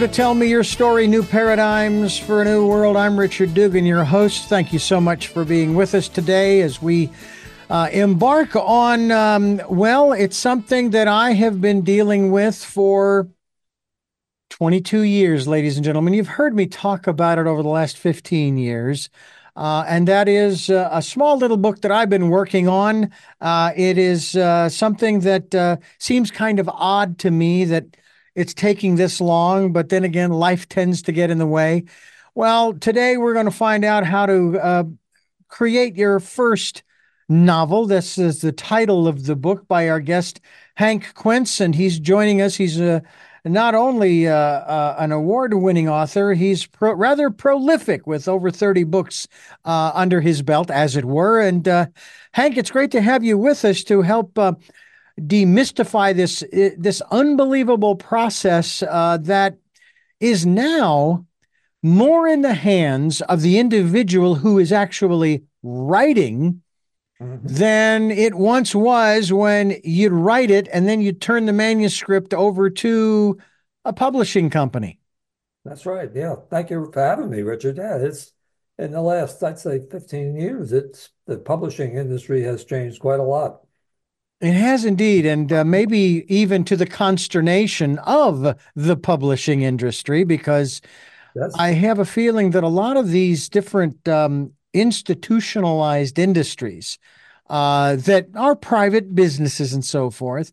Welcome to Tell Me Your Story New Paradigms for a New World. I'm Richard Dugan, your host. Thank you so much for being with us today as we uh, embark on, um, well, it's something that I have been dealing with for 22 years, ladies and gentlemen. You've heard me talk about it over the last 15 years. Uh, and that is uh, a small little book that I've been working on. Uh, it is uh, something that uh, seems kind of odd to me that it's taking this long, but then again, life tends to get in the way. Well, today we're going to find out how to uh, create your first novel. This is the title of the book by our guest, Hank Quense, and he's joining us. He's a not only uh, uh, an award winning author, he's pro- rather prolific with over 30 books uh, under his belt, as it were. And uh, Hank, it's great to have you with us to help uh, demystify this, this unbelievable process uh, that is now more in the hands of the individual who is actually writing mm-hmm. than it once was when you'd write it and then you'd turn the manuscript over to a publishing company. That's right. Yeah. Thank you for having me, Richard. Yeah, it's in the last, I'd say 15 years, it's the publishing industry has changed quite a lot. It has indeed, and uh, maybe even to the consternation of the publishing industry, because yes. I have a feeling that a lot of these different um, institutionalized industries uh, that are private businesses and so forth.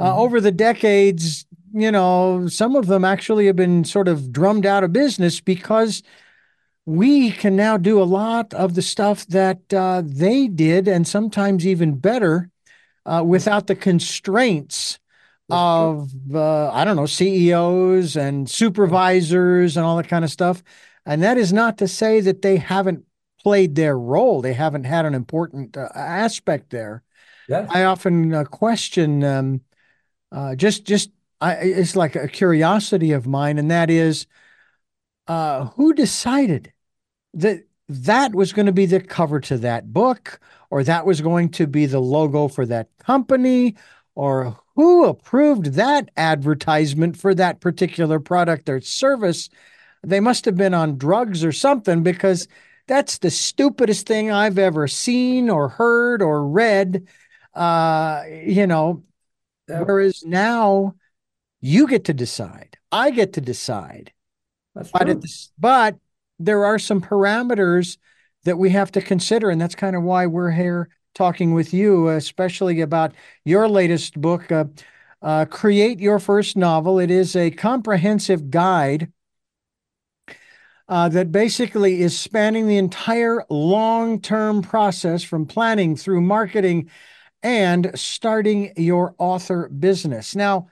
Uh, mm-hmm. Over the decades, you know, some of them actually have been sort of drummed out of business because we can now do a lot of the stuff that uh, they did, and sometimes even better, uh, without the constraints of uh, I don't know CEOs and supervisors and all that kind of stuff. And that is not to say that they haven't played their role. They haven't had an important uh, aspect there. I often uh, question um, uh, just just I, it's like a curiosity of mine, and that is uh, who decided that that was going to be the cover to that book, or that was going to be the logo for that company, or who approved that advertisement for that particular product or service. They must have been on drugs or something because that's the stupidest thing I've ever seen or heard or read. Uh, you know, whereas now you get to decide, I get to decide. But, the, but there are some parameters that we have to consider, and that's kind of why we're here talking with you, especially about your latest book, uh, uh, Create Your First Novel. It is a comprehensive guide uh, that basically is spanning the entire long term process from planning through marketing and starting your author business. Now,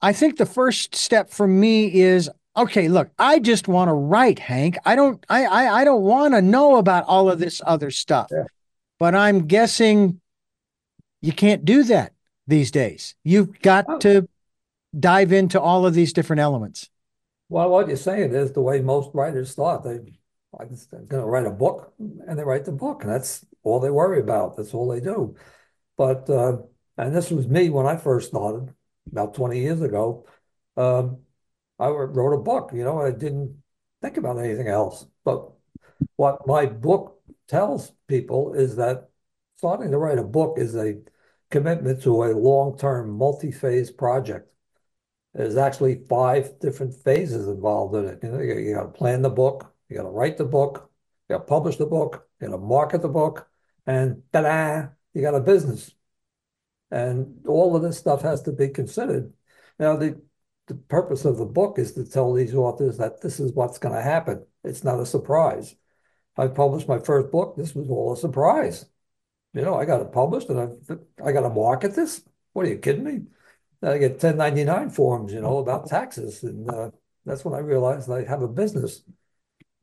I think the first step for me is okay, look, I just want to write, Hank. I don't I I, I don't want to know about all of this other stuff. Yeah. But I'm guessing you can't do that these days. You've got oh. to dive into all of these different elements. Well, what you're saying is the way most writers thought. They they're going to write a book, and they write the book, and that's all they worry about. That's all they do. But uh, and this was me when I first started about 20 years ago. Um, I wrote a book. You know, I didn't think about anything else. But what my book tells people is that starting to write a book is a commitment to a long-term, multi-phase project there's actually five different phases involved in it. You know, you, you got to plan the book, you got to write the book, you got to publish the book, you got to market the book, and ta-da, you got a business. And all of this stuff has to be considered. Now, the the purpose of the book is to tell these authors that this is what's going to happen. It's not a surprise. I published my first book. This was all a surprise. You know, I got it published and I I got to market this. What are you kidding me? I get 1099 forms, you know, about taxes. And uh, that's when I realized I have a business.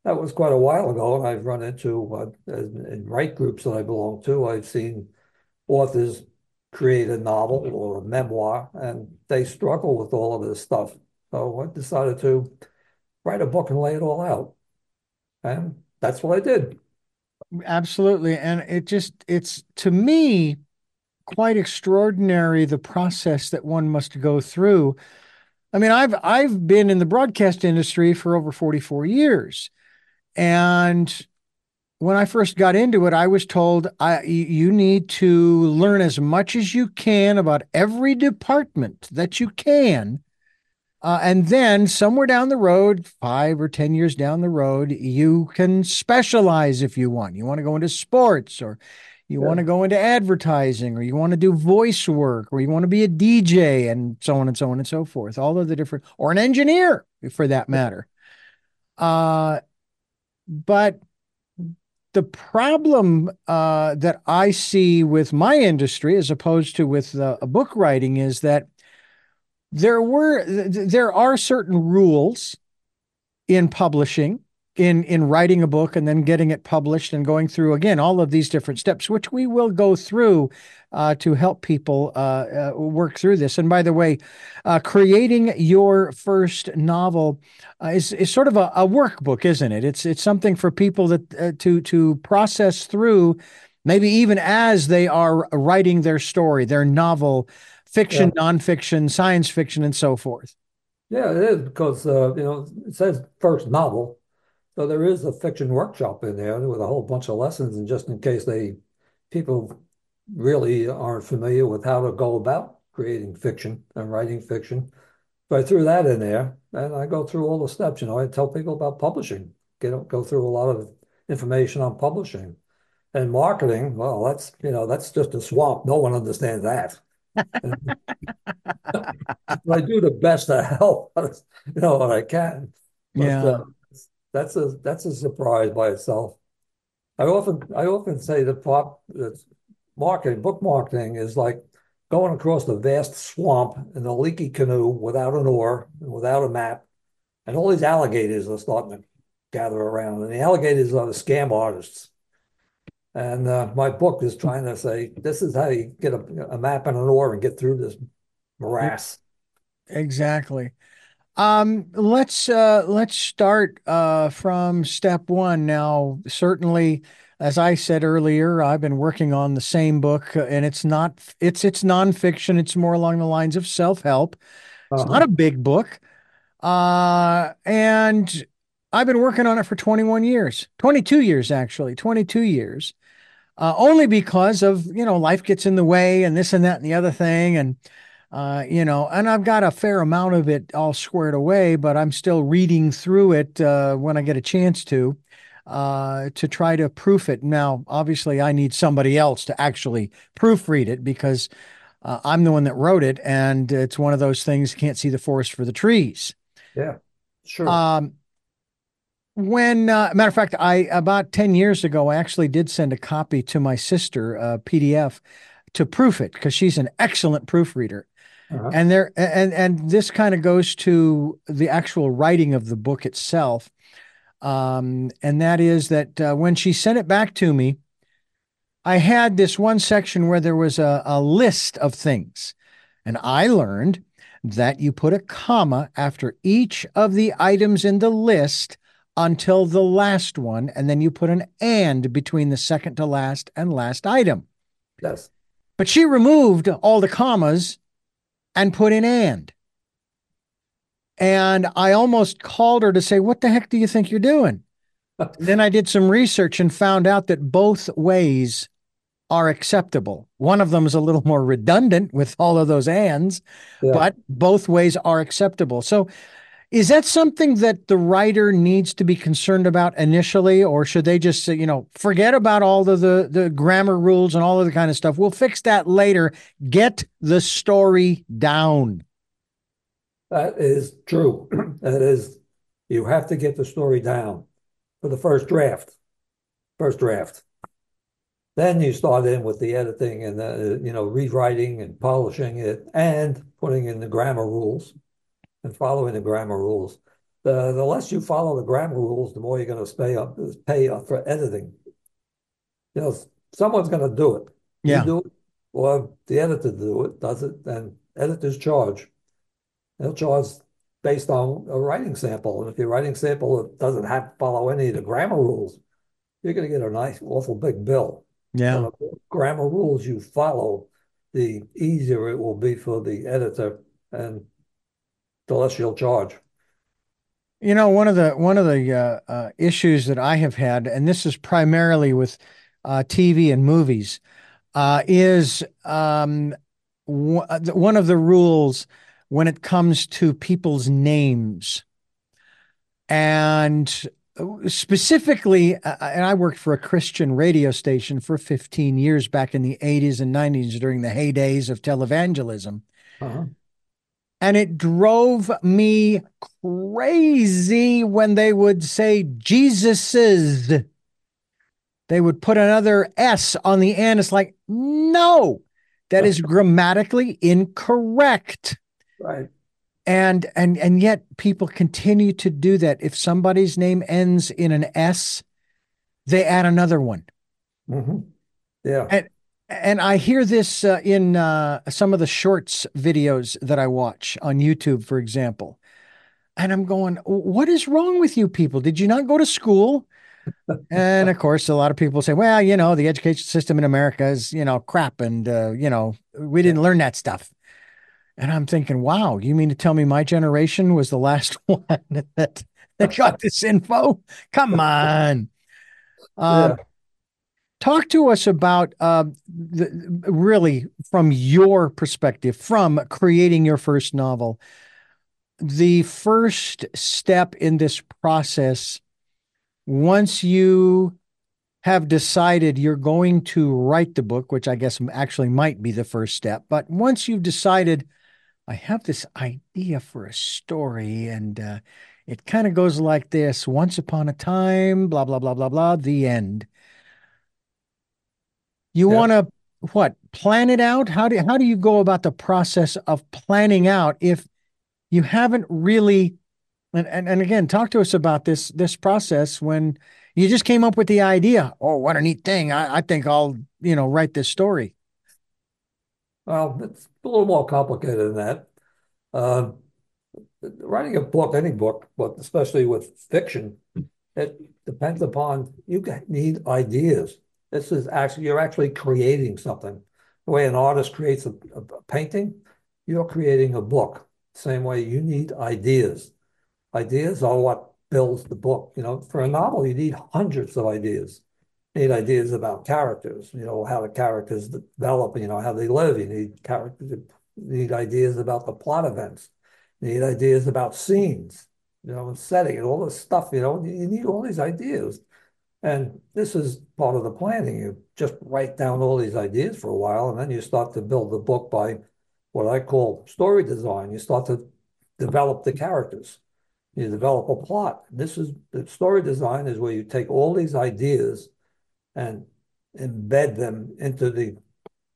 That was quite a while ago. And I've run into, uh, in right groups that I belong to, I've seen authors create a novel or a memoir, and they struggle with all of this stuff. So I decided to write a book and lay it all out. And that's what I did. Absolutely. And it just, it's to me, quite extraordinary the process that one must go through I mean, I've I've been in the broadcast industry for over 44 years. And when I first got into it, I was told I you need to learn as much as you can about every department that you can. Uh, and then somewhere down the road, five or 10 years down the road, you can specialize if you want. You want to go into sports or you yeah. want to go into advertising or you want to do voice work or you want to be a DJ and so on and so on and so forth. All of the different, or an engineer for that matter. Uh, but the problem uh, that I see with my industry, as opposed to with uh, book writing, is that there were there are certain rules in publishing in in writing a book and then getting it published and going through again all of these different steps which we will go through uh, to help people uh, uh, work through this. And by the way uh, creating your first novel uh, is is sort of a, a, workbook isn't it? It's it's something for people that uh, to to process through maybe even as they are writing their story their novel fiction yeah. nonfiction science fiction and so forth. Yeah it is because you know it says first novel so there is a fiction workshop in there with a whole bunch of lessons, and just in case they people really aren't familiar with how to go about creating fiction and writing fiction. So I threw that in there, and I go through all the steps. You know, I tell people about publishing, get go through a lot of information on publishing and marketing. Well, that's you know that's just a swamp. No one understands that. I do the best to help, you know, what I can. But, yeah. Uh, that's a that's a surprise by itself. I often I often say that pop that marketing book marketing is like going across the vast swamp in a leaky canoe without an oar and without a map, and all these alligators are starting to gather around, and the alligators are the scam artists. And uh, my book is trying to say this is how you get a, a map and an oar and get through this morass. Exactly. Um, let's uh, let's start uh, from step one. Now, certainly, as I said earlier, I've been working on the same book, uh, and it's not it's it's nonfiction. It's more along the lines of self help. It's uh-huh. not a big book, uh, and I've been working on it for 21 years, 22 years actually, 22 years. Uh, only because of you know life gets in the way and this and that and the other thing and uh, you know, and I've got a fair amount of it all squared away, but I'm still reading through it uh, when I get a chance to, uh, to try to proof it. Now, obviously, I need somebody else to actually proofread it because uh, I'm the one that wrote it, and it's one of those things can't see the forest for the trees. Yeah, sure. Um, when, uh, matter of fact, I about ten years ago, I actually did send a copy to my sister, uh, PDF, to proof it because she's an excellent proofreader uh-huh. And there and and this kind of goes to the actual writing of the book itself. Um, and that is that uh, when she sent it back to me, I had this one section where there was a, a list of things. And I learned that you put a comma after each of the items in the list until the last one, and then you put an and between the second to last and last item. Yes. But she removed all the commas and put in and. And I almost called her to say, What the heck do you think you're doing? then I did some research and found out that both ways are acceptable. One of them is a little more redundant with all of those ands, yeah. but both ways are acceptable. So is that something that the writer needs to be concerned about initially, or should they just you know, forget about all the, the the grammar rules and all of the kind of stuff? We'll fix that later. Get the story down. That is true. that is, you have to get the story down for the first draft. First draft. Then you start in with the editing and the, you know, rewriting and polishing it and putting in the grammar rules and following the grammar rules. The, the less you follow the grammar rules, the more you're going to pay up, pay up for editing. You know, someone's going to do it. Yeah. You do it, or the editor do it, does it, and editors charge. They'll charge based on a writing sample. And if your writing sample doesn't have to follow any of the grammar rules, you're going to get a nice, awful big bill. Yeah. grammar rules you follow, the easier it will be for the editor and you'll charge. You know, one of the one of the uh, uh, issues that I have had, and this is primarily with uh, TV and movies, uh, is um, one of the rules when it comes to people's names. And specifically, and I worked for a Christian radio station for 15 years back in the 80s and 90s during the heydays of televangelism. Uh-huh. And it drove me crazy when they would say Jesus's. They would put another S on the end. It's like, no, that is grammatically incorrect. Right. And and and yet people continue to do that. If somebody's name ends in an S, they add another one. Mm-hmm. Yeah. And and I hear this uh, in uh, some of the shorts videos that I watch on YouTube, for example. And I'm going, what is wrong with you people? Did you not go to school? and of course, a lot of people say, well, you know, the education system in America is, you know, crap. And, uh, you know, we didn't learn that stuff. And I'm thinking, wow, you mean to tell me my generation was the last one that, that got this info? Come on. Um, yeah. Talk to us about uh, the, really from your perspective, from creating your first novel. The first step in this process, once you have decided you're going to write the book, which I guess actually might be the first step, but once you've decided, I have this idea for a story and uh, it kind of goes like this once upon a time, blah, blah, blah, blah, blah, the end. You want to what plan it out? How do how do you go about the process of planning out if you haven't really and, and, and again talk to us about this this process when you just came up with the idea. Oh, what a neat thing! I, I think I'll you know write this story. Well, it's a little more complicated than that. Uh, writing a book, any book, but especially with fiction, it depends upon you need ideas. This is actually, you're actually creating something. The way an artist creates a, a, painting, you're creating a book. Same way you need ideas. Ideas are what builds the book. You know, for a novel, you need hundreds of ideas. You need ideas about characters, you know, how the characters develop, you know, how they live. You need characters, you need ideas about the plot events. You need ideas about scenes, you know, and setting and all this stuff, you know, you need all these ideas. And this is part of the planning. You just write down all these ideas for a while, and then you start to build the book by what I call story design. You start to develop the characters. You develop a plot. This is the story design is where you take all these ideas and embed them into the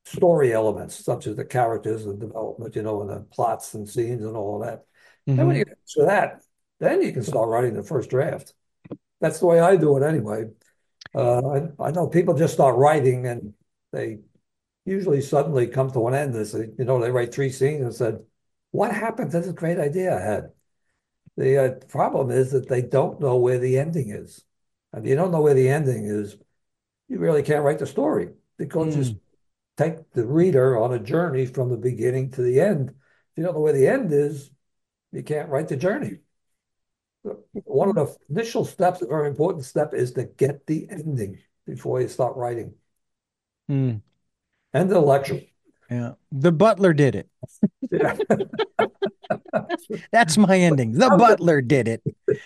story elements, such as the characters and development, you know, and the plots and scenes and all of that. Mm-hmm. And when you get to that, then you can start writing the first draft. That's the way I do it anyway. Uh, I, I, know people just start writing and they usually suddenly come to an end. They say, you know, they write three scenes and said, what happened to this great idea I had? The uh, problem is that they don't know where the ending is. And if you don't know where the ending is, you really can't write the story because mm. you take the reader on a journey from the beginning to the end. If you don't know where the end is, you can't write the journey one of the initial steps, a very important step, is to get the ending before you start writing. Mm. End the lecture. Yeah. The butler did it. Yeah. That's my ending. The butler did it.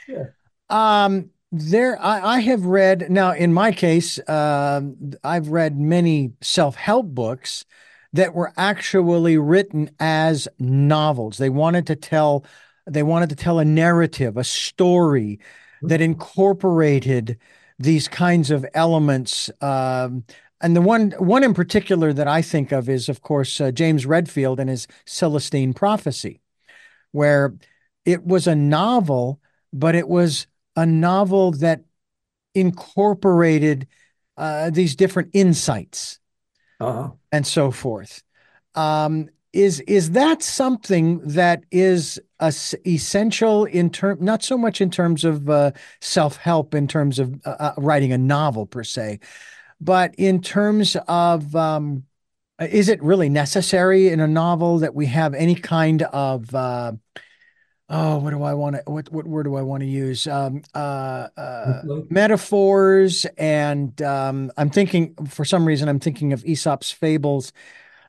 Yeah. Um, there, I, I, have read now. In my case, uh, I've read many self-help books that were actually written as novels. They wanted to tell they wanted to tell a narrative, a story that mm-hmm. incorporated these kinds of elements. Um, and the one one in particular that I think of is, of course, uh, James Redfield and his Celestine Prophecy, where it was a novel, but it was a novel that incorporated uh, these different insights uh-huh. and so forth. Um, is is that something that is a, essential in term not so much in terms of uh, self-help in terms of uh, uh, writing a novel per se but in terms of um, is it really necessary in a novel that we have any kind of uh, oh, what do I want to what what word do I want to use? Um, uh, uh, metaphors, and um, I'm thinking for some reason I'm thinking of Aesop's fables,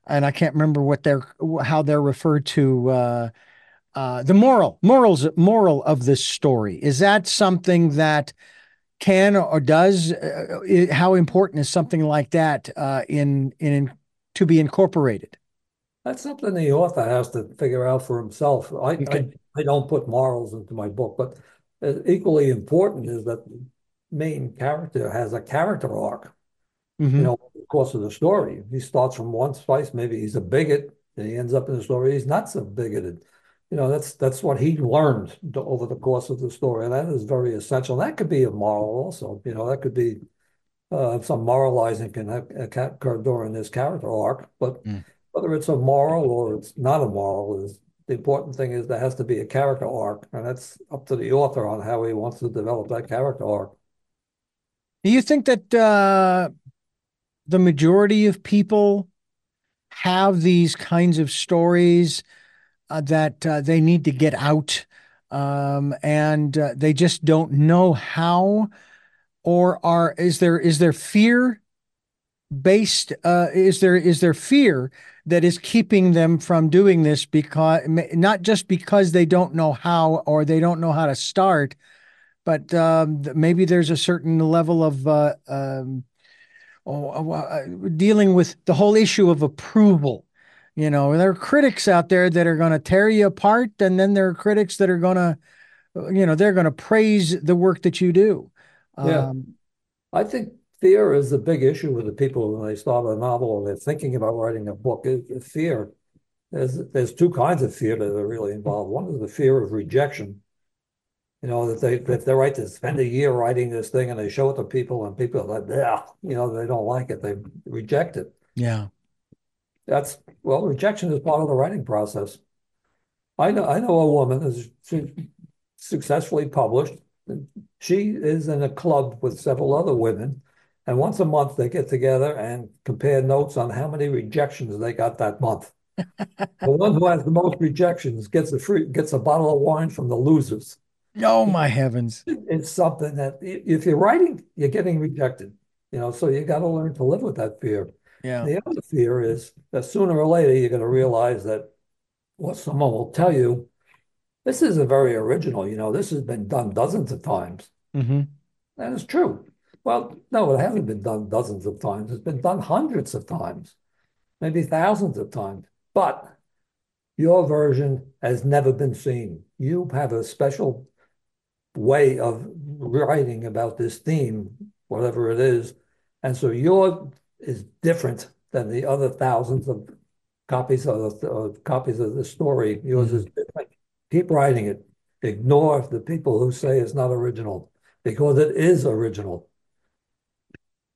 and I can't remember what they're how they're referred to. Uh, uh, the moral morals moral of this story is that something that can or does uh, how important is something like that uh, in in to be incorporated that's something the author has to figure out for himself. I, okay. I, I, don't put morals into my book, but equally important is that the main character has a character arc. Mm-hmm. You know, the course of the story. He starts from one place, maybe he's a bigot, and he ends up in the story he's not so bigoted. You know, that's that's what he learned to, over the course of the story, and that is very essential. And that could be a moral also. You know, that could be uh, some moralizing can occur during this character arc, but mm whether it's a moral or it's not a moral is the important thing is there has to be a character arc, and that's up to the author on how he wants to develop that character arc. Do you think that uh, the majority of people have these kinds of stories uh, that uh, they need to get out, um, and uh, they just don't know how, or are is there is there fear based? Uh, is there is there fear that is keeping them from doing this because not just because they don't know how or they don't know how to start, but um, maybe there's a certain level of uh, um, Oh, uh, uh, dealing with the whole issue of approval. You know, there are critics out there that are going to tear you apart, and then there are critics that are going to, uh, you know, they're going to praise the work that you do. Yeah, um, I think fear is a big issue with the people when they start a novel or they're thinking about writing a book. It, fear. There's there's two kinds of fear that are really involved. One is the fear of rejection. You know that they if they write to spend a year writing this thing and they show it to people and people are like, yeah, you know, they don't like it, they reject it. Yeah, that's well, rejection is part of the writing process. I know I know a woman who's successfully published. She is in a club with several other women and once a month, they get together and compare notes on how many rejections they got that month. the one who has the most rejections gets a free gets a bottle of wine from the losers. Oh my heavens! It's something that if you're writing, you're getting rejected. You know, so you got to learn to live with that fear. Yeah. The other fear is that sooner or later you're going to realize that what someone will tell you, this isn't very original. You know, this has been done dozens of times. Mm-hmm. That is true. Well, no, it hasn't been done dozens of times. It's been done hundreds of times, maybe thousands of times. But your version has never been seen. You have a special way of writing about this theme, whatever it is. And so your is different than the other thousands of copies of the, uh, copies of the story. Yours mm-hmm. is different. Keep writing it. Ignore the people who say it's not original because it is original.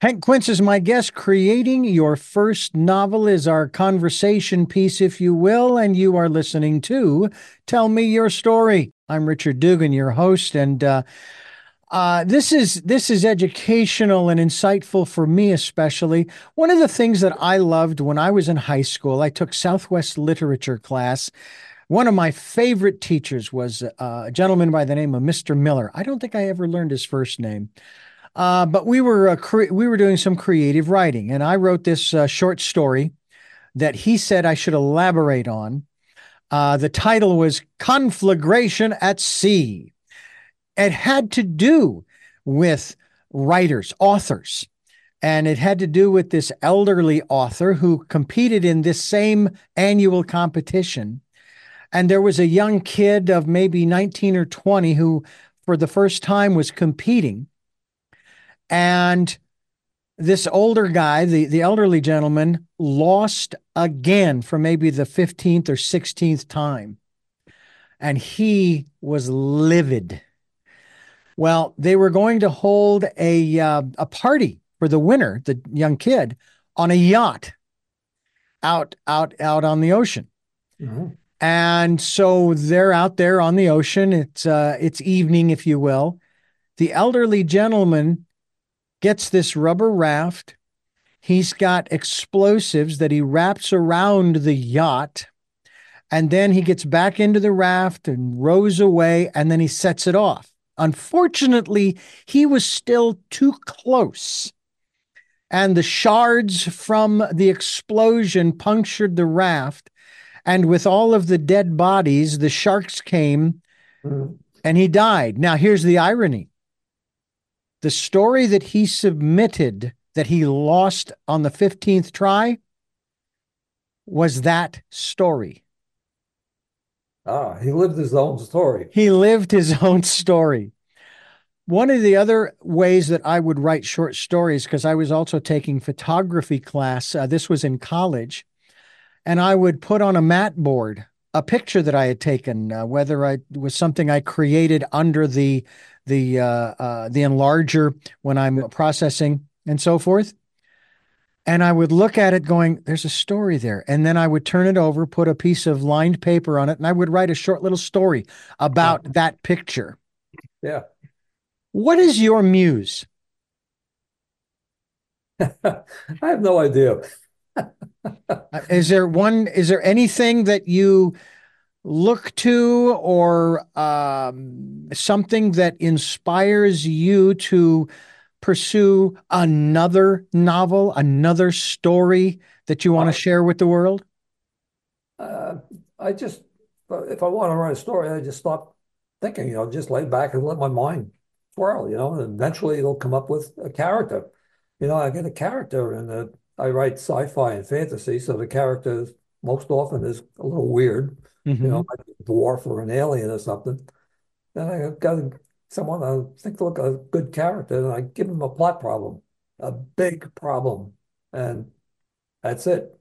Hank Quense is my guest. Creating your first novel is our conversation piece, if you will, and you are listening to Tell Me Your Story. I'm Richard Dugan, your host, and uh, uh, this is this is educational and insightful for me, especially. One of the things that I loved when I was in high school, I took Southwest literature class. One of my favorite teachers was uh, a gentleman by the name of Mr. Miller. I don't think I ever learned his first name. Uh, but we were uh, cre- we were doing some creative writing, and I wrote this uh, short story that he said I should elaborate on. Uh, the title was "Conflagration at Sea." It had to do with writers, authors, and it had to do with this elderly author who competed in this same annual competition. And there was a young kid of maybe 19 or 20 who, for the first time, was competing and this older guy, the, the elderly gentleman, lost again for maybe the 15th or 16th time. And he was livid. Well, they were going to hold a, uh, a party for the winner, the young kid, on a yacht out, out, out on the ocean. Mm-hmm. And so they're out there on the ocean. It's uh, it's evening, if you will. The elderly gentleman gets this rubber raft. He's got explosives that he wraps around the yacht. And then he gets back into the raft and rows away, and then he sets it off. Unfortunately, he was still too close. And the shards from the explosion punctured the raft. And with all of the dead bodies, the sharks came mm-hmm. and he died. Now, here's the irony the story that he submitted that he lost on the 15th try was that story. Ah, he lived his own story. He lived his own story. One of the other ways that I would write short stories, because I was also taking photography class, uh, this was in college, and I would put on a mat board a picture that I had taken, uh, whether I was something I created under the the uh, uh the enlarger when I'm processing and so forth. And I would look at it going, there's a story there. And then I would turn it over, put a piece of lined paper on it, and I would write a short little story about that picture. Yeah. What is your muse? I have no idea. is there one, is there anything that you look to or um, something that inspires you to pursue another novel, another story that you want to share with the world? Uh, I just, if I want to write a story, I just stop thinking, you know, just lay back and let my mind swirl, you know, and eventually it'll come up with a character. You know, I get a character and I write sci-fi and fantasy, so the character most often is a little weird, mm-hmm. you know, mm-hmm. like a dwarf or an alien or something. Then I got someone I think look a good character, and I give them a plot problem, a big problem, and that's it.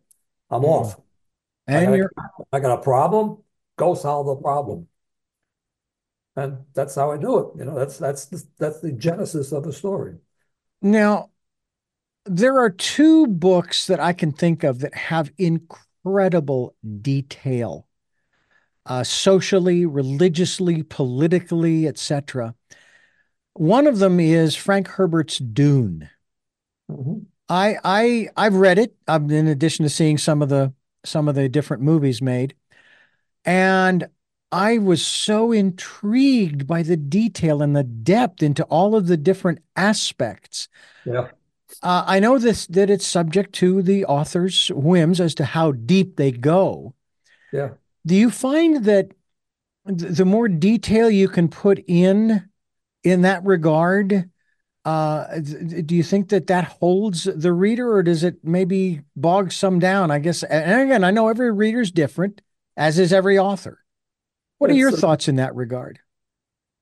I'm mm. off. And I you're I got a problem. Go solve the problem. And that's how I do it. You know, that's that's the, that's the genesis of the story. Now, there are two books that I can think of that have incredible detail uh, socially, religiously, politically, etc. One of them is Frank Herbert's Dune. Mm-hmm. I I I've read it. Um, in addition to seeing some of the some of the different movies made, and I was so intrigued by the detail and the depth into all of the different aspects. Yeah. Uh, I know this that it's subject to the author's whims as to how deep they go. Yeah. Do you find that the more detail you can put in in that regard, uh, do you think that that holds the reader, or does it maybe bog some down? I guess. And again, I know every reader's different, as is every author. What it's, are your uh, thoughts in that regard?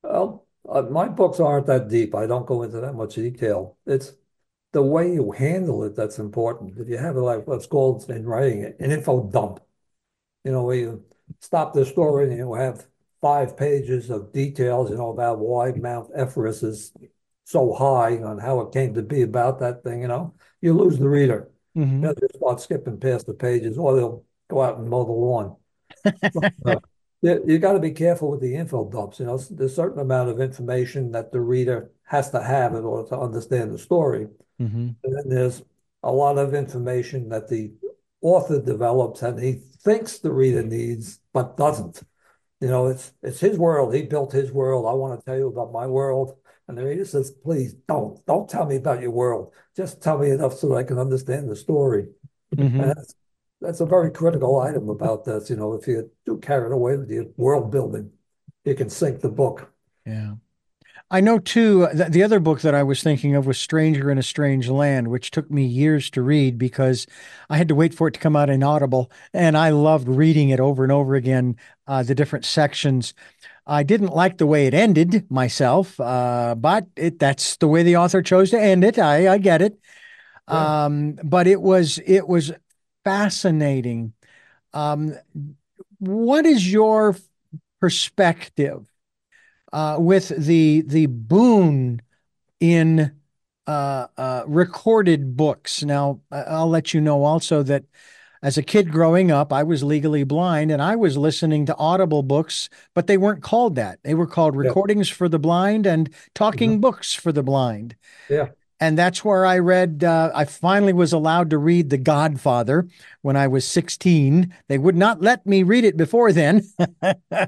Well, uh, my books aren't that deep. I don't go into that much detail. It's the way you handle it that's important. If you have like what's called in writing an info dump, you know, where you stop the story and you have five pages of details, you know, about why Mount Everest is so high on how it came to be about that thing, you know, you lose the reader. Mm-hmm. They'll just start skipping past the pages or they'll go out and mow the lawn. uh, you got to be careful with the info dumps. You know, there's a certain amount of information that the reader has to have in order to understand the story. Mm-hmm. And then there's a lot of information that the author develops and he thinks the reader needs, but doesn't. You know, it's it's his world. He built his world. I want to tell you about my world. And the reader says, please don't, don't tell me about your world. Just tell me enough so that I can understand the story. Mm-hmm. that's, that's a very critical item about this. You know, if you do carry it away with your world building, you can sink the book. Yeah. I know too, th- the other book that I was thinking of was Stranger in a Strange Land, which took me years to read because I had to wait for it to come out in Audible. And I loved reading it over and over again, uh, the different sections. I didn't like the way it ended myself, uh, but it, that's the way the author chose to end it. I, I get it. Yeah. Um, but it was it was fascinating. Um, what is your perspective uh, with the the boon in uh, uh, recorded books. Now, I'll let you know also that as a kid growing up, I was legally blind and I was listening to Audible books, but they weren't called that. They were called recordings yeah. for the blind and talking mm-hmm. books for the blind. Yeah. And that's where I read. Uh, I finally was allowed to read The Godfather when I was 16. They would not let me read it before then. uh,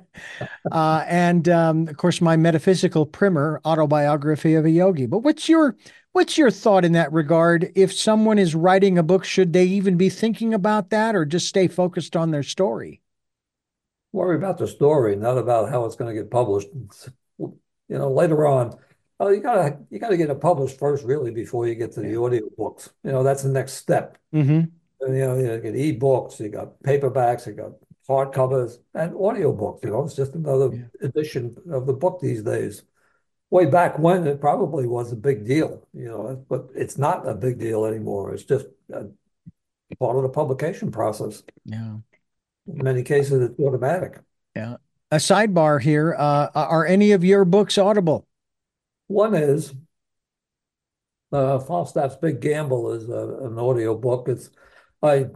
and um, of course, my metaphysical primer, Autobiography of a Yogi. But what's your what's your thought in that regard? If someone is writing a book, should they even be thinking about that, or just stay focused on their story? Worry about the story, not about how it's going to get published. You know, later on Oh, you gotta you gotta get it published first, really, before you get to the audio books. You know, that's the next step. Mm-hmm. And, you know, you get e-books, you got paperbacks, you got hardcovers, and audio books. You know, it's just another yeah. edition of the book these days. Way back when, it probably was a big deal. You know, but it's not a big deal anymore. It's just a part of the publication process. Yeah. In many cases, it's automatic. Yeah. A sidebar here: uh, Are any of your books audible? One is uh, Falstaff's Big Gamble is a, an audio book. It's I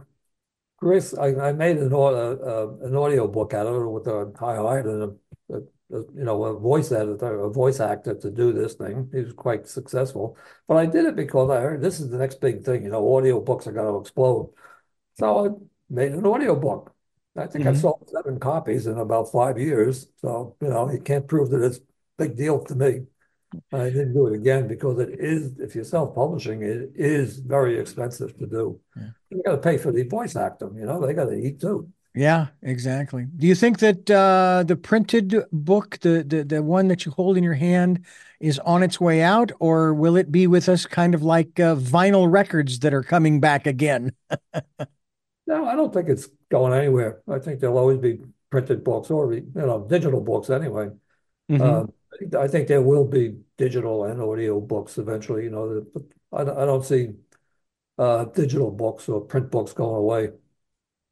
Chris I, I made an uh, an audio book out of it with a I hired a, a, a, you know a voice editor, a voice actor to do this thing. He was quite successful, but I did it because I heard this is the next big thing. You know, audio books are going to explode. So I made an audio book. I think mm-hmm. I sold seven copies in about five years. So you know, you can't prove that it's a big deal to me. I didn't do it again because it is, if you're self-publishing, it is very expensive to do. Yeah. You got to pay for the voice actor, you know, they got to eat too. Yeah, exactly. Do you think that uh, the printed book, the, the the one that you hold in your hand, is on its way out, or will it be with us, kind of like uh, vinyl records that are coming back again? no, I don't think it's going anywhere. I think there'll always be printed books or you know digital books anyway. Mm-hmm. Uh, I think there will be digital and audio books eventually. You know, I, I don't see uh, digital books or print books going away.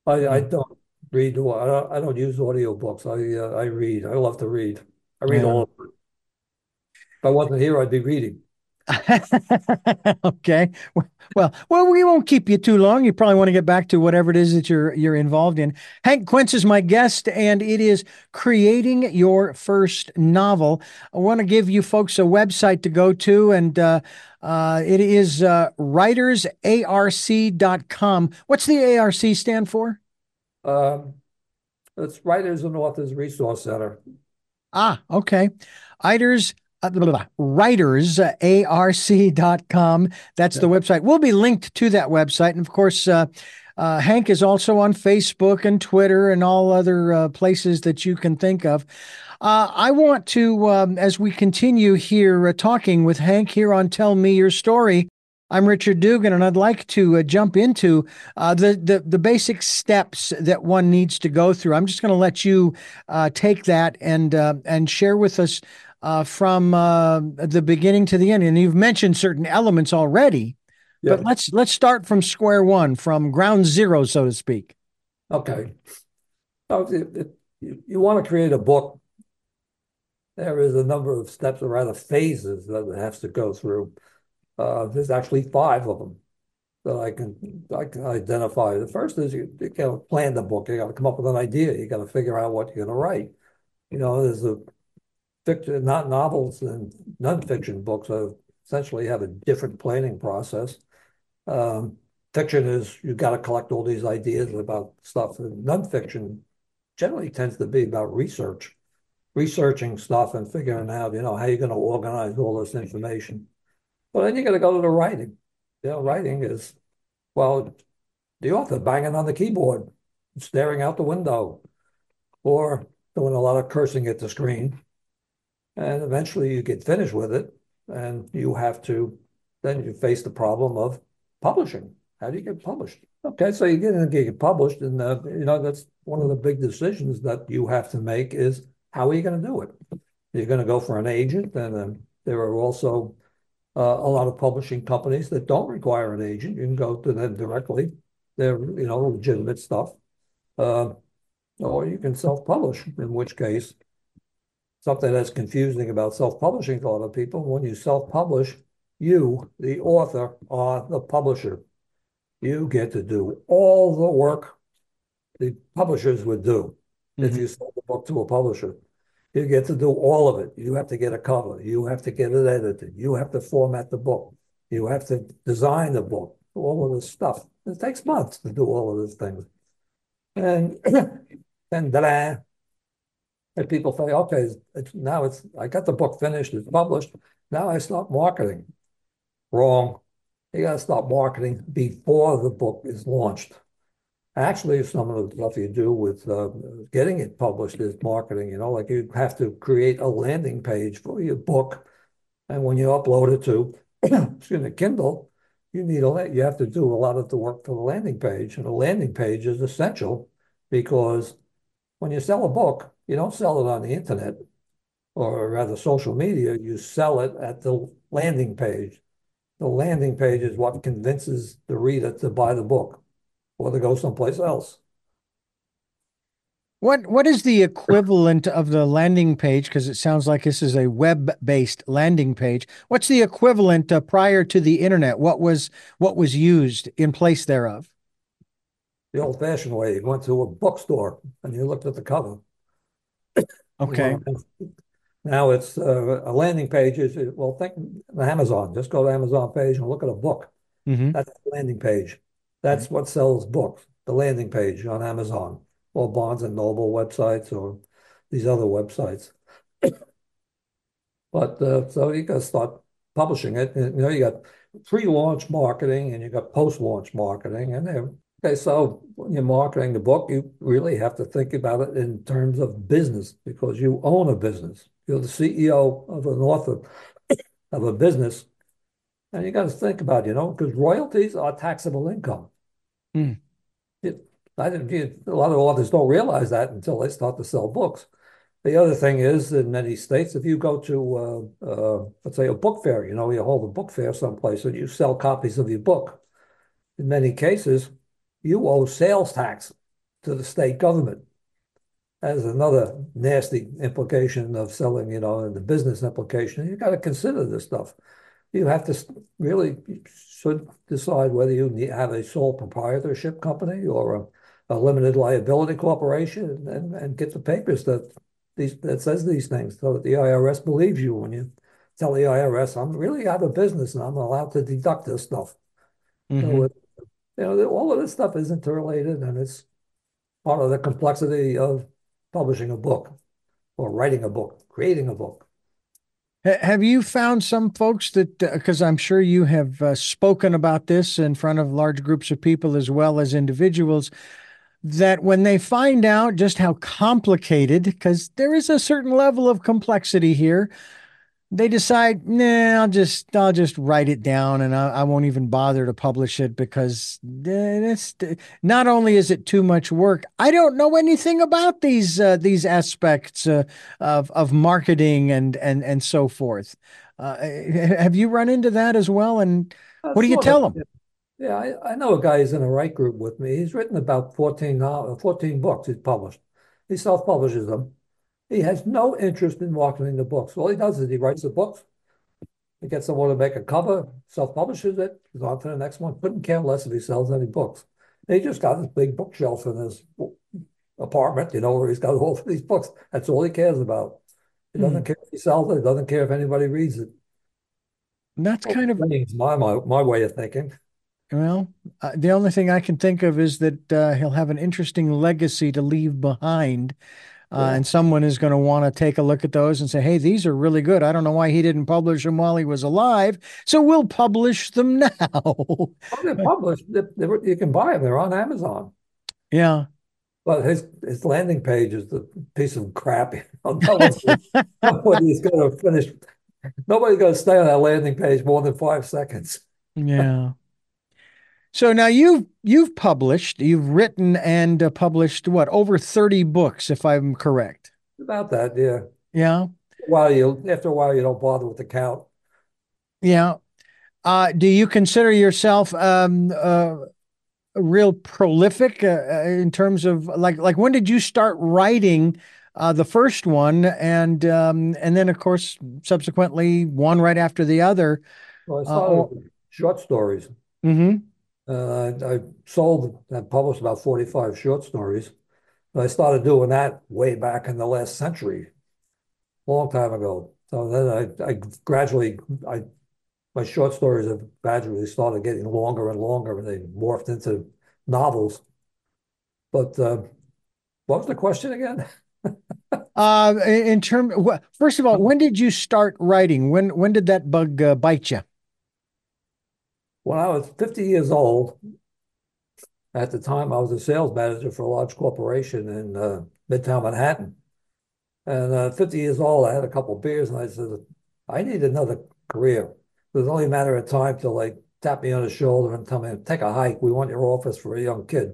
I, I hmm. don't read. I don't, I don't use audio books. I uh, I read. I love to read. I read yeah. all. If I wasn't here, I'd be reading. okay. Well, well, we won't keep you too long. You probably want to get back to whatever it is that you're you're involved in. Hank Quense is my guest, and it is creating your first novel. I want to give you folks a website to go to, and uh, uh, it is uh, writersarc.com. What's the ARC stand for? Um, it's Writers and Authors Resource Center. Ah, okay. Writers uh, writersarc.com. That's yeah. the website. We'll be linked to that website. And of course, uh, uh, Hank is also on Facebook and Twitter and all other uh, places that you can think of. Uh, I want to, um, as we continue here uh, talking with Hank here on Tell Me Your Story, I'm Richard Dugan, and I'd like to uh, jump into uh, the, the the basic steps that one needs to go through. I'm just going to let you uh, take that and and share with us uh, from uh, the beginning to the end. And you've mentioned certain elements already, yeah. but let's let's start from square one, from ground zero, so to speak. Okay. So if, you want to create a book, there is a number of steps or rather phases that it has to go through. Uh, there's actually five of them that I can I can identify. The first is you, you got to plan the book. You got to come up with an idea. You got to figure out what you're going to write. You know, there's a fiction, not novels and nonfiction books are essentially have a different planning process. Um, fiction is you've got to collect all these ideas about stuff. And nonfiction generally tends to be about research, researching stuff and figuring out, you know, how you're going to organize all this information. But then you got to go to the writing. You know, writing is, well, the author banging on the keyboard, staring out the window, or doing a lot of cursing at the screen and eventually you get finished with it and you have to then you face the problem of publishing. How do you get published? Okay so you get in get published and uh, you know that's one of the big decisions that you have to make is how are you going to do it? You're going to go for an agent and um, there are also uh, a lot of publishing companies that don't require an agent. You can go to them directly. They're you know legitimate stuff. Uh, or you can self-publish in which case something that's confusing about self-publishing to a lot of people. When you self-publish, you, the author, are the publisher. You get to do all the work the publishers would do mm-hmm. if you sold the book to a publisher. You get to do all of it. You have to get a cover. You have to get it edited. You have to format the book. You have to design the book, all of this stuff. It takes months to do all of these things. And then people say, okay, it's, now it's I got the book finished, it's published. Now I stop marketing. Wrong. You got to stop marketing before the book is launched. Actually, some of the stuff you do with uh, getting it published is marketing. You know, like you have to create a landing page for your book, and when you upload it to, excuse me, Kindle, you need a you have to do a lot of the work for the landing page, and the landing page is essential because when you sell a book, you don't sell it on the internet or rather social media. You sell it at the landing page. The landing page is what convinces the reader to buy the book or to go someplace else. What what is the equivalent of the landing page? Because it sounds like this is a web-based landing page. What's the equivalent uh, prior to the internet? What was what was used in place thereof? The old-fashioned way. You went to a bookstore and you looked at the cover. Okay. Now it's uh, a landing page. Is well, think Amazon. Just go to Amazon page and look at a book. Mm-hmm. That's the landing page. That's mm-hmm. what sells books. The landing page on Amazon or Barnes and Noble websites or these other websites. but uh, so you got to start publishing it. You know, you got pre-launch marketing and you got post-launch marketing, and they're Okay, so when you're marketing the book, you really have to think about it in terms of business because you own a business. You're the CEO of an author of a business, and you got to think about, you know, because royalties are taxable income. Mm. It, I didn't, a lot of authors don't realize that until they start to sell books. The other thing is, in many states, if you go to, uh, uh, let's say, a book fair, you know, you hold a book fair someplace and you sell copies of your book. In many cases, you owe sales tax to the state government. As another nasty implication of selling, you know, and the business implication. you've got to consider this stuff. You have to really should decide whether you have a sole proprietorship company or a, a limited liability corporation, and, and get the papers that these that says these things, so that the IRS believes you when you tell the IRS, "I'm really out of business and I'm allowed to deduct this stuff." Mm-hmm. So you know, all of this stuff is interrelated and it's part of the complexity of publishing a book or writing a book, creating a book. Have you found some folks that, because uh, I'm sure you have uh, spoken about this in front of large groups of people as well as individuals, that when they find out just how complicated, because there is a certain level of complexity here, they decide, nah, I'll just I'll just write it down and I, I won't even bother to publish it because it's not only is it too much work, I don't know anything about these uh, these aspects uh, of of marketing and and and so forth. Uh, have you run into that as well? And what do you tell them? Yeah, I, I, know a guy who's in a write group with me. He's written about 14, uh, 14 books he's published. He self-publishes them he has no interest in marketing the books. All he does is he writes the books. He gets someone to make a cover, self-publishes it, goes on to the next one. Couldn't care less if he sells any books. he just got this big bookshelf in his apartment, you know, where he's got all of these books. That's all he cares about. He doesn't mm. care if he sells it. He doesn't care if anybody reads it. And that's well, kind of my, my my way of thinking. Well, uh, the only thing I can think of is that uh, he'll have an interesting legacy to leave behind uh, and someone is going to want to take a look at those and say, hey, these are really good. I don't know why he didn't publish them while he was alive. So we'll publish them now. oh, they're published. They, they, you can buy them, they're on Amazon. Yeah. Well, his, his landing page is a piece of crap. nobody's going to finish. Nobody's going to stay on that landing page more than five seconds. Yeah. So now you've you've published, you've written and uh, published what over thirty books, if I'm correct. About that, yeah. Yeah. While you after a while, you don't bother with the count. Yeah. Uh, do you consider yourself um, uh, real prolific uh, uh, in terms of like like when did you start writing? Uh, the first one, and um, and then of course subsequently one right after the other. Well, I started short stories. Mm-hmm. Uh, I, I sold and published about 45 short stories. I started doing that way back in the last century, long time ago. So then I, I gradually I my short stories have gradually started getting longer and longer, and they morphed into novels. But uh, what was the question again? uh, in term, first of all, when did you start writing? When when did that bug uh, bite you? When I was 50 years old, at the time I was a sales manager for a large corporation in uh, Midtown Manhattan. And uh, 50 years old, I had a couple beers, and I said, I need another career. It was only a matter of time to like tap me on the shoulder and tell me, take a hike. We want your office for a young kid.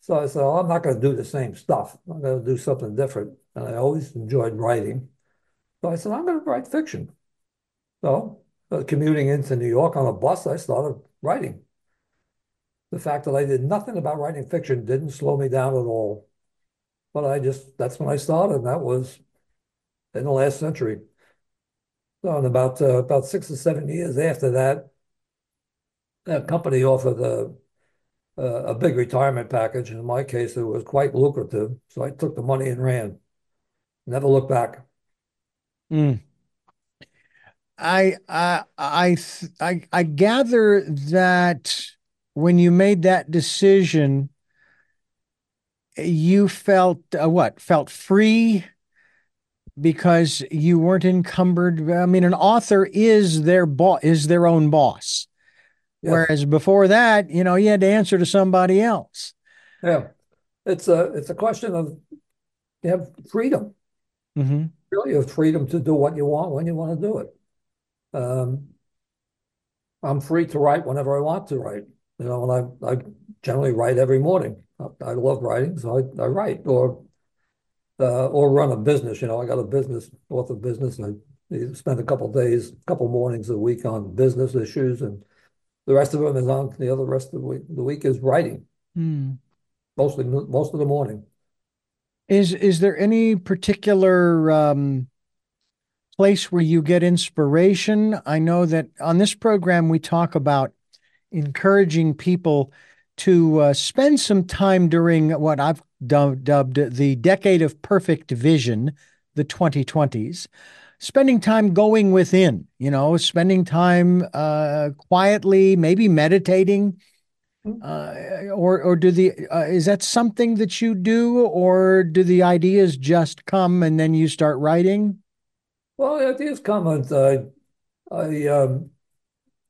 So I said, well, I'm not going to do the same stuff. I'm going to do something different. And I always enjoyed writing. So I said, I'm going to write fiction. So commuting into New York on a bus, I started writing. The fact that I did nothing about writing fiction didn't slow me down at all. But I just, that's when I started. And that was in the last century. So in about, uh, about six or seven years after that, a company offered a, a big retirement package. In my case, it was quite lucrative. So I took the money and ran. Never looked back. Mm. I, I, I, I, I gather that when you made that decision, you felt uh, what? Felt free because you weren't encumbered. I mean, an author is their boss, is their own boss. Yes. Whereas before that, you know, you had to answer to somebody else. Yeah, it's a it's a question of you have freedom. Mm-hmm. Really, you have freedom to do what you want when you want to do it. Um, I'm free to write whenever I want to write. You know, and I I generally write every morning. I, I love writing, so I, I write or uh, or run a business. You know, I got a business, author business. and I spend a couple days, a couple mornings a week on business issues, and the rest of them is on the other rest of the week. The week is writing, mm. mostly most of the morning. Is is there any particular um, place where you get inspiration? I know that on this program we talk about encouraging people to uh, spend some time during what I've dubbed, dubbed the decade of perfect vision, the 2020s, spending time going within, you know, spending time uh, quietly, maybe meditating. Hmm. Uh, or, or do the uh, is that something that you do, or do the ideas just come and then you start writing? Well, ideas come, and uh, I um,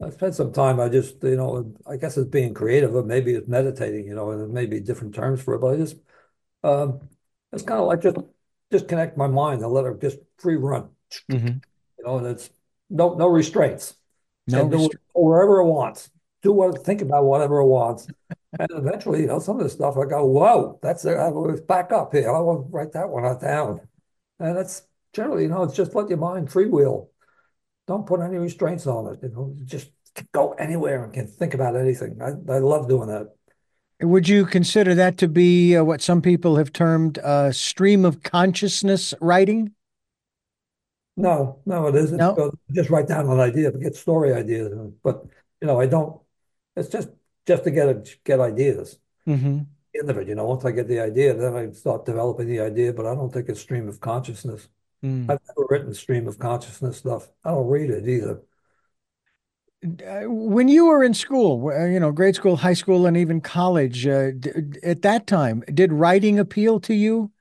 I spent some time. I just, you know, I guess it's being creative, or maybe it's meditating, you know, and there may be different terms for it. But I just, um, it's kind of like just just connect my mind and let it just free run. Mm-hmm. You know, and it's no no restraints. No and it wherever it wants. Do what think about whatever it wants. and eventually, you know, some of the stuff I go, whoa, that's it. I was back up here. I want to write that one down. And that's generally, you know, it's just let your mind freewheel don't put any restraints on it. You know, just go anywhere and can think about anything. I, I love doing that. Would you consider that to be uh, what some people have termed uh, stream of consciousness writing? No, no, it isn't. No? Just write down an idea, get story ideas. But you know, I don't. It's just just to get a, get ideas. Mm-hmm. End of it, you know. Once I get the idea, then I start developing the idea. But I don't think it's stream of consciousness. Mm. I've never written stream of consciousness stuff. I don't read it either. Uh, when you were in school, uh, you know, grade school, high school, and even college, uh, at that time, did writing appeal to you?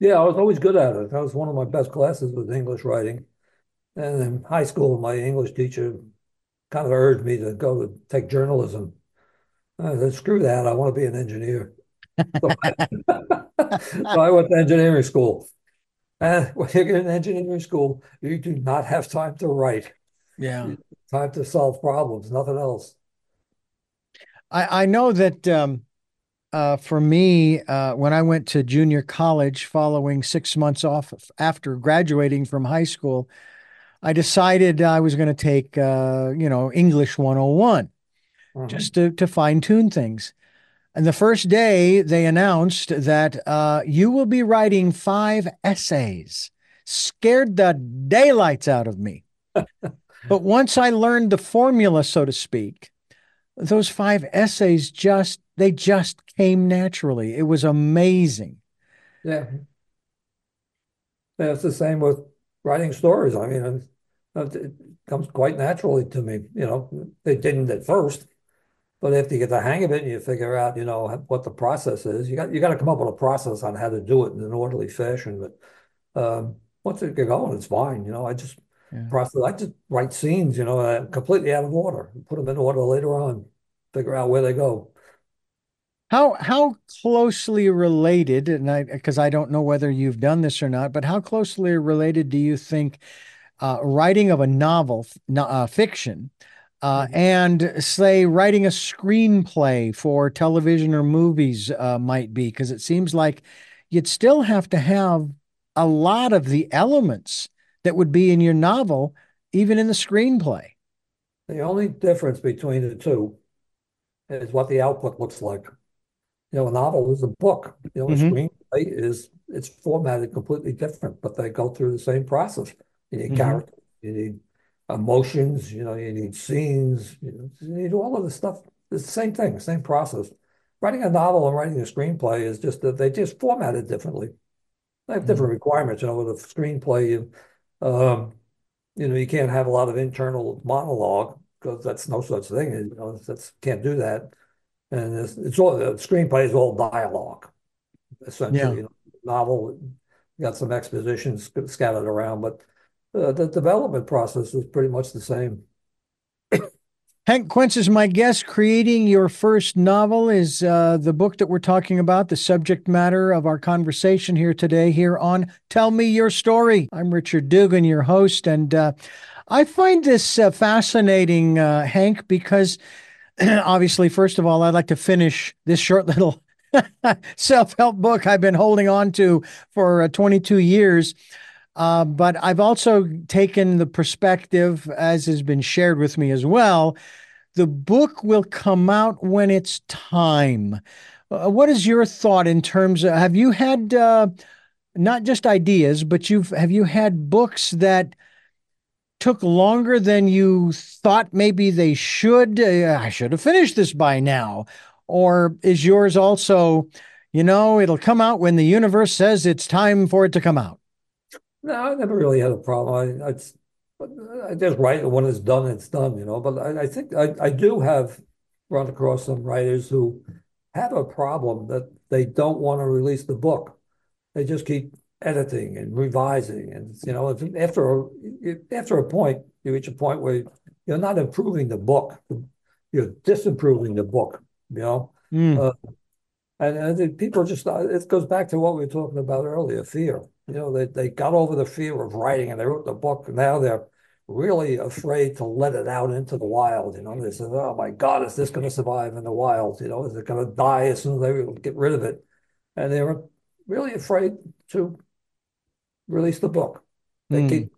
Yeah, I was always good at it. That was one of my best classes was English writing. And in high school, my English teacher kind of urged me to go to take journalism. I said, screw that, I want to be an engineer. so, I, so I went to engineering school. And when you're in engineering school, you do not have time to write. Yeah. Time to solve problems, nothing else. I, I know that um, uh, for me, uh, when I went to junior college following six months off after graduating from high school, I decided I was going to take, uh, you know, English 101 uh-huh. just to, to fine tune things. And the first day, they announced that uh, you will be writing five essays. Scared the daylights out of me. but once I learned the formula, so to speak, those five essays just they just came naturally. It was amazing. Yeah. yeah it's the same with writing stories. I mean, it comes quite naturally to me. You know, they didn't at first, but after you get the hang of it and you figure out, you know, what the process is, you got you got to come up with a process on how to do it in an orderly fashion. But um, once it get going, it's fine. You know, I just yeah. process. I just write scenes, you know, uh, completely out of order, put them in order later on, figure out where they go. How how closely related, and I because I don't know whether you've done this or not, but how closely related do you think uh, writing of a novel, uh, fiction, uh, mm-hmm. and say writing a screenplay for television or movies uh, might be? Because it seems like you'd still have to have a lot of the elements that would be in your novel, even in the screenplay. The only difference between the two is what the output looks like. You know, a novel is a book. You know, mm-hmm. a screenplay is it's formatted completely different, but they go through the same process. You need mm-hmm. characters, you need emotions, you know, you need scenes, you, know, you need all of the stuff. It's the same thing, same process. Writing a novel and writing a screenplay is just that they just formatted differently. They have mm-hmm. different requirements. You know, with a screenplay, you, um, you know, you can't have a lot of internal monologue because that's no such thing. You know, that's can't do that. And it's, it's all the screenplay is all dialogue, essentially. Yeah. You know, novel got some exposition scattered around, but uh, the development process is pretty much the same. Hank Quense is my guest. Creating your first novel is uh, the book that we're talking about, the subject matter of our conversation here today, here on Tell Me Your Story. I'm Richard Dugan, your host, and uh, I find this uh, fascinating, uh, Hank, because obviously, first of all, I'd like to finish this short little self help book I've been holding on to for uh, 22 years. Uh, but I've also taken the perspective, as has been shared with me as well. The book will come out when it's time. Uh, what is your thought in terms of have you had uh, not just ideas, but you've have you had books that took longer than you thought maybe they should? Uh, I should have finished this by now. Or is yours also, you know, it'll come out when the universe says it's time for it to come out? No, I never really had a problem. I, I, I just write when it's done, it's done, you know. But I, I think I, I do have run across some writers who have a problem that they don't want to release the book. They just keep editing and revising, and you know, after a, after a point, you reach a point where you're not improving the book, you're disimproving the book. You know, mm. uh, and, and people just it goes back to what we were talking about earlier, fear. You know, they, they got over the fear of writing and they wrote the book. And now they're really afraid to let it out into the wild. You know, they said, oh my God, is this going to survive in the wild? You know, is it going to die as soon as they get rid of it? And they were really afraid to release the book. They mm. keep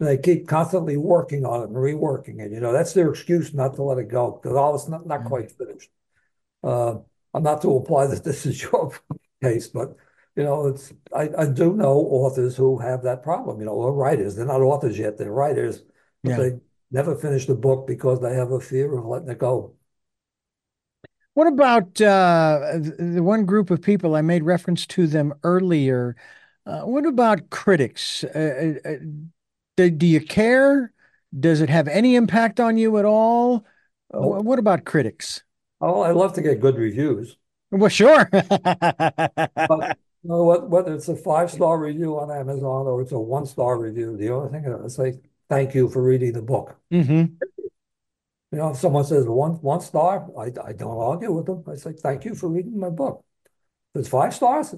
they keep constantly working on it and reworking it. You know, that's their excuse not to let it go because all it's not, not mm. quite finished. Uh, I'm not to imply that this is your case, but you know, it's I, I do know authors who have that problem, you know, or writers. They're not authors yet, they're writers, but yeah. they never finish the book because they have a fear of letting it go. What about uh, the one group of people I made reference to them earlier? Uh, what about critics? Uh, uh, uh do, do, you care? Does it have any impact on you at all? Nope. What about critics? Oh, I love to get good reviews. Well, sure. but know, whether it's a five star review on Amazon or it's a one star review, the only thing I say, thank you for reading the book. Mm-hmm. You know, if someone says one one star, I, I don't argue with them. I say, thank you for reading my book. If it's five stars,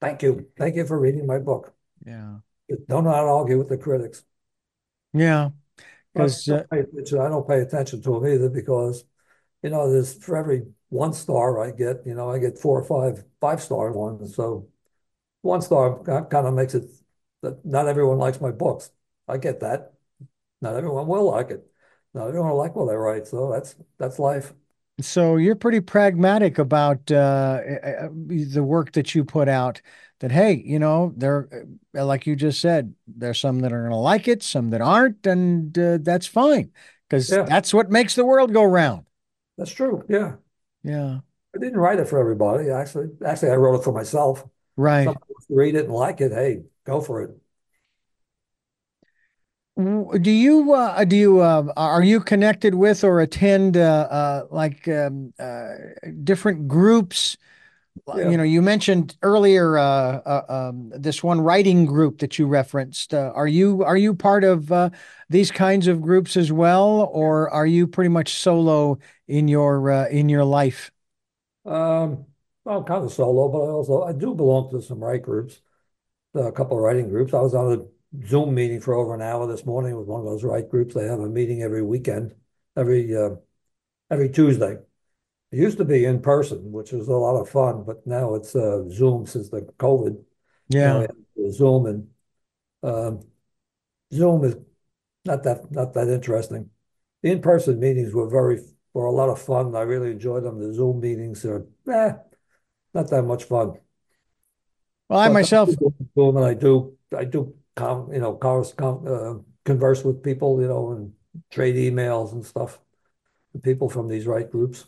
thank you. Thank you for reading my book. Yeah. Do not argue with the critics. Yeah. Because uh, I don't pay attention to them either because, you know, there's for every one star I get, you know, I get four or five five star ones. So one star kind of makes it that not everyone likes my books. I get that. Not everyone will like it. Not everyone will like what I write. So that's that's life. So you're pretty pragmatic about uh, uh, uh the work that you put out. That hey, you know, there, uh, like you just said, there's some that are going to like it, some that aren't, and uh, that's fine because yeah. that's what makes the world go round. That's true. Yeah. Yeah. I didn't write it for everybody. Actually, actually, I wrote it for myself. Right. read it and like it. Hey, go for it. do you uh, do you uh, are you connected with or attend uh, uh like um, uh, different groups? Yeah. You know, you mentioned earlier uh, um, this one writing group that you referenced. are you are you part of these kinds of groups as well, or are you pretty much solo in your in your life? Um, well, kind of solo, but I also I do belong to some write groups, a couple of writing groups. I was on a Zoom meeting for over an hour this morning with one of those write groups. They have a meeting every weekend, every uh, every Tuesday. It used to be in person, which was a lot of fun, but now it's uh, Zoom since the COVID. Yeah, Zoom and um, Zoom is not that not that interesting. The in-person meetings were very were a lot of fun. I really enjoyed them. The Zoom meetings are eh, not that much fun. Well, I but myself, Zoom, and I do I do com, you know, com, uh, converse with people, you know, and trade emails and stuff. People from these right groups.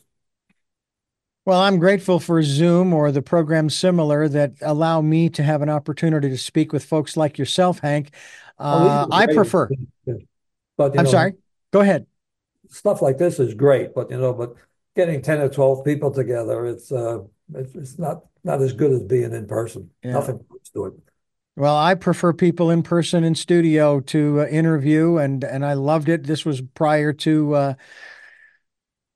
Well, I'm grateful for Zoom or the programs similar that allow me to have an opportunity to speak with folks like yourself, Hank. Uh, I prefer. But I'm know, sorry. Go ahead. Stuff like this is great, but you know, but getting ten or twelve people together, it's uh, it's, it's not not as good as being in person. Yeah. Nothing to it. Well, I prefer people in person in studio to uh, interview, and and I loved it. This was prior to uh,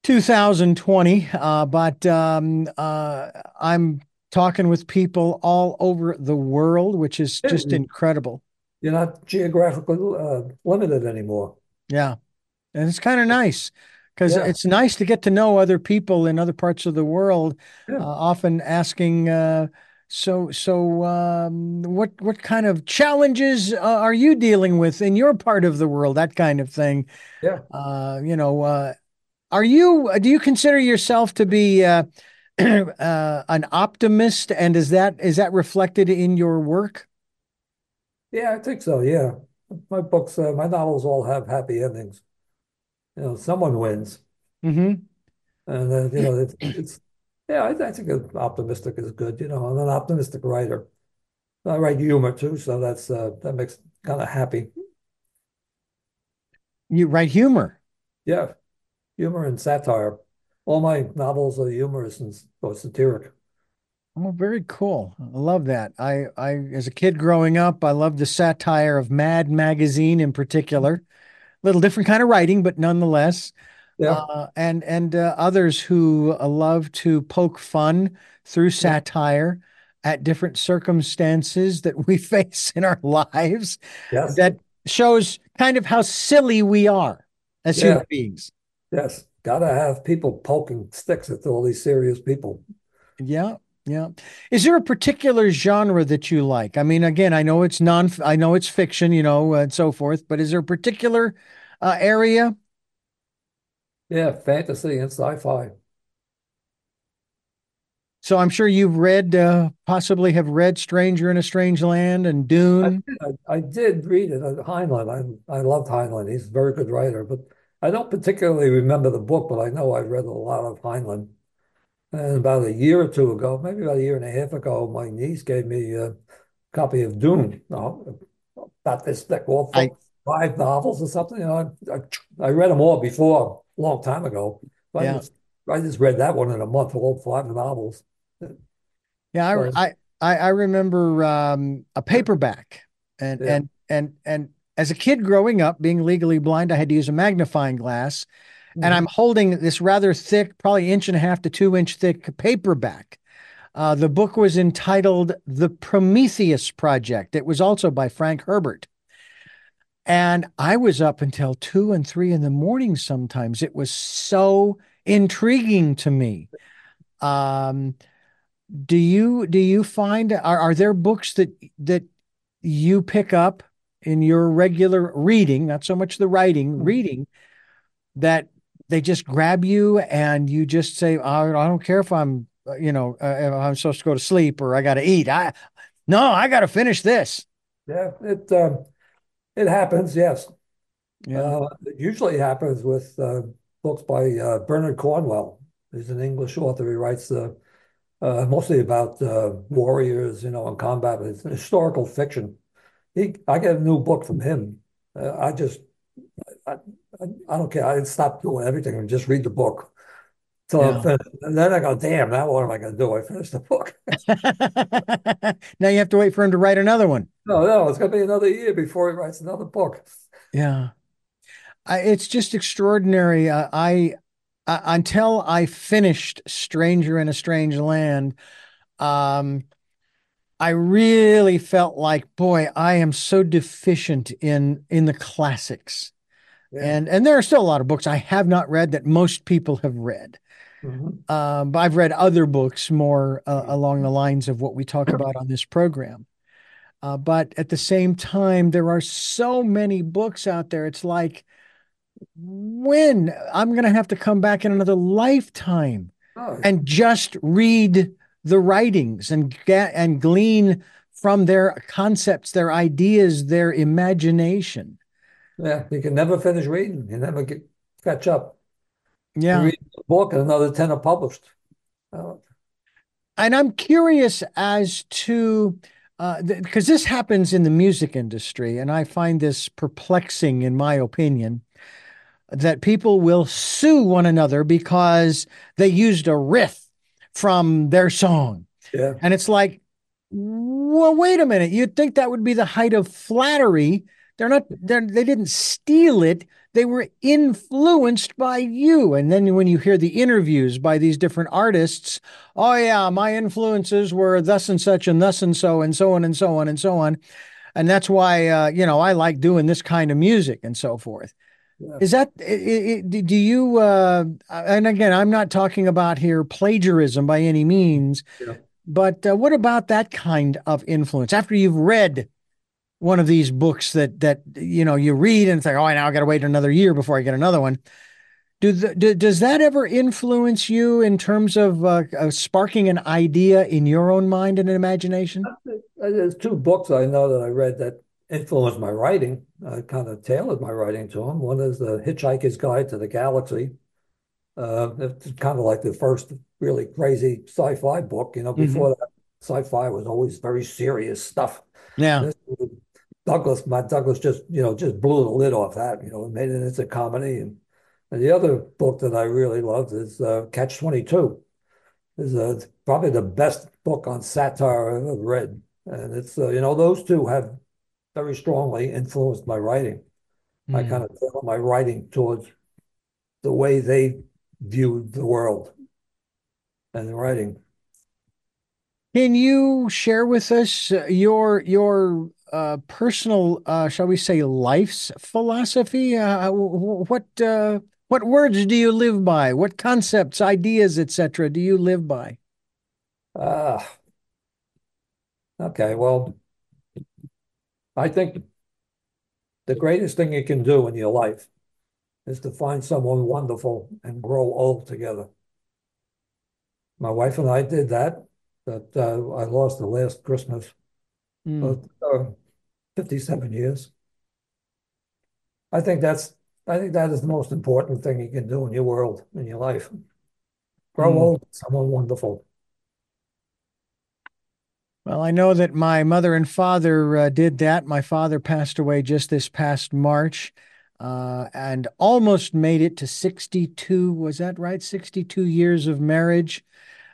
2020, uh, but um, uh, I'm talking with people all over the world, which is just incredible. You're not geographically uh, limited anymore. Yeah, and it's kind of nice because yeah. it's nice to get to know other people in other parts of the world. Yeah. Uh, often asking so, so um, what what kind of challenges uh, are you dealing with in your part of the world? That kind of thing. Yeah. Uh, you know, uh, are you? Do you consider yourself to be uh, uh, an optimist? And is that is that reflected in your work? Yeah, I think so. Yeah, my books, uh, my novels all have happy endings. You know, someone wins. Mm-hmm. And then you know, it's, it's yeah, I, I think optimistic is good. You know, I'm an optimistic writer. I write humor too, so that's uh, that makes kind of happy. You write humor. Yeah, humor and satire. All my novels are humorous and or satiric. Oh, very cool. I love that. I, I, as a kid growing up, I loved the satire of Mad magazine in particular. Little different kind of writing, but nonetheless. Yeah. Uh, and and uh, others who uh, love to poke fun through satire at different circumstances that we face in our lives. Yes. That shows kind of how silly we are as yeah. human beings. Yes. Gotta have people poking sticks at all these serious people. Yeah. Yeah. Is there a particular genre that you like? I mean, again, I know it's non, I know it's fiction, you know, and so forth, but is there a particular uh, area yeah, fantasy and sci-fi. So I'm sure you've read, uh, possibly have read Stranger in a Strange Land and Dune. I did, I, I did read it. Uh, Heinlein. I I loved Heinlein. He's a very good writer, but I don't particularly remember the book, but I know I've read a lot of Heinlein. And about a year or two ago, maybe about a year and a half ago, my niece gave me a copy of Dune. No, about this thick, all I, five novels or something. You know, I, I, I read them all before a long time ago. I, yeah. just, I just read that one in a month, all five novels. Yeah, I, I, I remember um, a paperback, and yeah. and and and as a kid growing up, being legally blind, I had to use a magnifying glass, mm-hmm. and I'm holding this rather thick, probably inch and a half to two inch thick paperback. Uh, the book was entitled The Prometheus Project. It was also by Frank Herbert. And I was up until two and three in the morning sometimes. It was so intriguing to me. Um, do you do you find are, are there books that that you pick up in your regular reading, not so much the writing, mm-hmm. reading, that they just grab you and you just say, oh, I don't care if I'm, uh, you know, uh, I'm supposed to go to sleep or I got to eat. I, no, I got to finish this. Yeah, it um, it happens, yes. Yeah. Uh, it usually happens with uh, books by uh, Bernard Cornwell. He's an English author. He writes uh, uh, mostly about uh, warriors, you know, and combat. It's historical fiction. He, I get a new book from him Uh, I just, I, I, don't care. I stop doing everything and just read the book So Yeah. Then I go, damn, now what am I going to do? I finished the book. Now you have to wait for him to write another one. No, no, it's going to be another year before he writes another book. Yeah. I, it's just extraordinary. Uh, I, I until I finished Stranger in a Strange Land, um, I really felt like, boy, I am so deficient in in the classics. Yeah. And and there are still a lot of books I have not read that most people have read. Mhm. Um, but I've read other books more uh, along the lines of what we talk about on this program. Uh, but at the same time, there are so many books out there. It's like, when I'm going to have to come back in another lifetime Oh, and just read the writings and get and glean from their concepts, their ideas, their imagination. Yeah, you can never finish reading. You never get catch up. You Yeah. read the book and another 10 are published. Uh, And I'm curious as to uh, because this happens in the music industry, and I find this perplexing, in my opinion, that people will sue one another because they used a riff from their song. yeah, And it's like, well, wait a minute. You'd think that would be the height of flattery. They're not, they're, they didn't steal it. They were influenced by you. And then when you hear the interviews by these different artists, oh, yeah, my influences were thus and such and thus and so and so on and so on and so on. And that's why, uh, you know, I like doing this kind of music and so forth. yeah. Is that, do you, uh, and again, I'm not talking about here plagiarism by any means, Yeah. but uh, what about that kind of influence? After you've read one of these books that, that, you know, you read and think, oh, now I got to wait another year before I get another one. Do, the, do does that ever influence you in terms of uh, uh, sparking an idea in your own mind and imagination? There's two books I know that I read that influenced my writing. I kind of tailored my writing to them. One is The Hitchhiker's Guide to the Galaxy. Uh, it's kind of like the first really crazy sci-fi book. You know, Mhm. before that, sci-fi was always very serious stuff. Yeah. This, Douglas, Matt Douglas just, you know, just blew the lid off that, you know, and made it into comedy. And, and the other book that I really loved is uh, Catch 22. Is uh, probably the best book on satire I've ever read. And it's, uh, you know, those two have very strongly influenced my writing. I Mm. kind of tailor my writing towards the way they viewed the world and the writing. Can you share with us uh, your your uh, personal, uh, shall we say, life's philosophy? Uh, what uh, what words do you live by? What concepts, ideas, etc., do you live by? Ah, okay. Well, I think the greatest thing you can do in your life is to find someone wonderful and grow old together. My wife and I did that, but uh, I lost the last Christmas, Mm, but uh, 57 years. I think that's I think that is the most important thing you can do in your world, in your life. Grow mm. old someone wonderful. Well, I know that my mother and father uh, did that. My father passed away just this past March, uh, and almost made it to 62. Was that right? 62 years of marriage.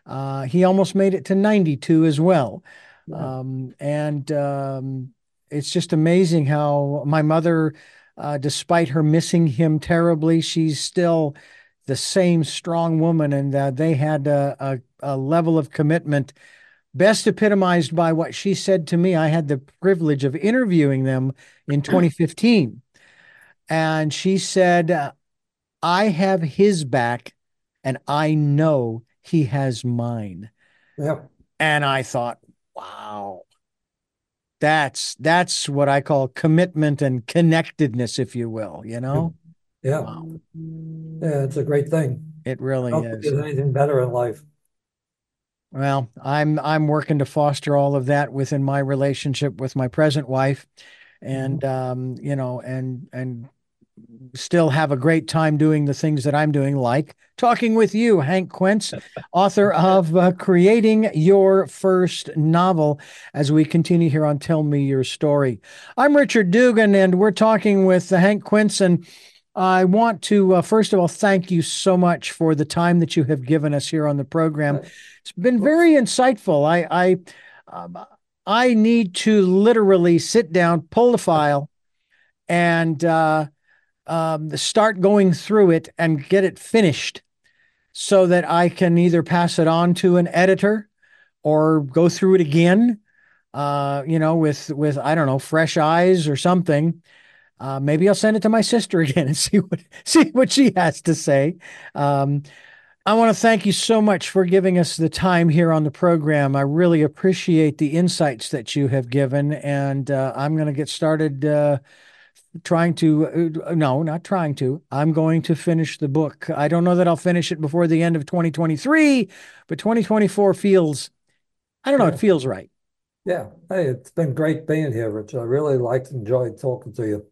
Uh, he almost made it to 92 as well. Yeah. Um, and um, it's just amazing how my mother, uh, despite her missing him terribly, she's still the same strong woman. And uh, they had a, a, a level of commitment best epitomized by what she said to me. I had the privilege of interviewing them in 2015. And she said, I have his back and I know he has mine. Yeah. And I thought, wow, that's that's what I call commitment and connectedness, if you will, you know? Yeah. Wow, Yeah, it's a great thing. it I really don't is. there's anything better in life. Well, I'm I'm working to foster all of that within my relationship with my present wife, and um, you know, and and still have a great time doing the things that I'm doing, like talking with you, Hank Quense, author of uh, Creating Your First Novel, as we continue here on Tell Me Your Story. I'm Richard Dugan, and we're talking with uh, Hank Quense. And I want to, uh, first of all, thank you so much for the time that you have given us here on the program. It's been very insightful. I, I, um, I need to literally sit down, pull the file, and uh, um, start going through it and get it finished so that I can either pass it on to an editor or go through it again, uh, you know, with with I don't know, fresh eyes or something. Uh, maybe I'll send it to my sister again and see what see what she has to say. Um, I want to thank you so much for giving us the time here on the program. I really appreciate the insights that you have given, and uh, I'm going to get started uh, trying to uh, no not trying to i'm going to finish the book i don't know that i'll finish it before the end of 2023 but 2024 feels i don't know Yeah. it feels right Yeah. Hey, it's been great being here, Rich. I really liked and enjoyed talking to you.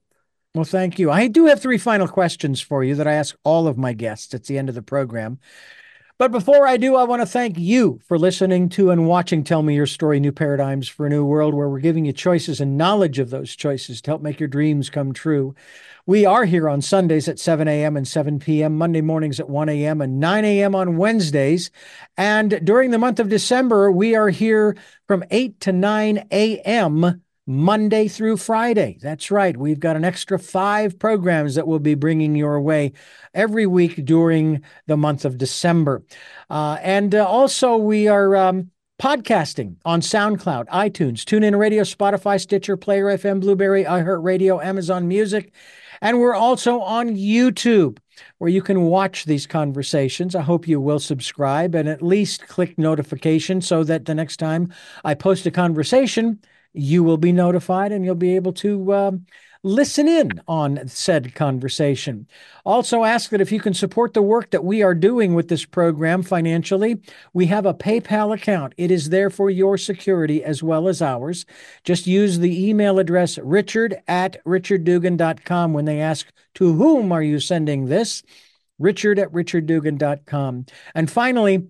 well thank you i do have three final questions for you that i ask all of my guests at the end of the program but before I do, I want to thank you for listening to and watching Tell Me Your Story New Paradigms for a New World, where we're giving you choices and knowledge of those choices to help make your dreams come true. We are here on Sundays at 7 a.m. and 7 p.m., Monday mornings at 1 a.m., and 9 a.m. on Wednesdays. And during the month of December, we are here from 8 to 9 a.m. Monday through Friday. That's right. We've got an extra five programs that we'll be bringing your way every week during the month of December. Uh, and uh, also, we are um, podcasting on SoundCloud, iTunes, TuneIn Radio, Spotify, Stitcher, Player FM, Blubrry, iHeartRadio, Amazon Music. And we're also on YouTube where you can watch these conversations. I hope you will subscribe and at least click notification so that the next time I post a conversation, you will be notified and you'll be able to um, listen in on said conversation. Also, ask that if you can support the work that we are doing with this program financially, we have a PayPal account. It is there for your security as well as ours. Just use the email address richard at richarddugan.com when they ask, To whom are you sending this? Richard at richarddugan.com. And finally,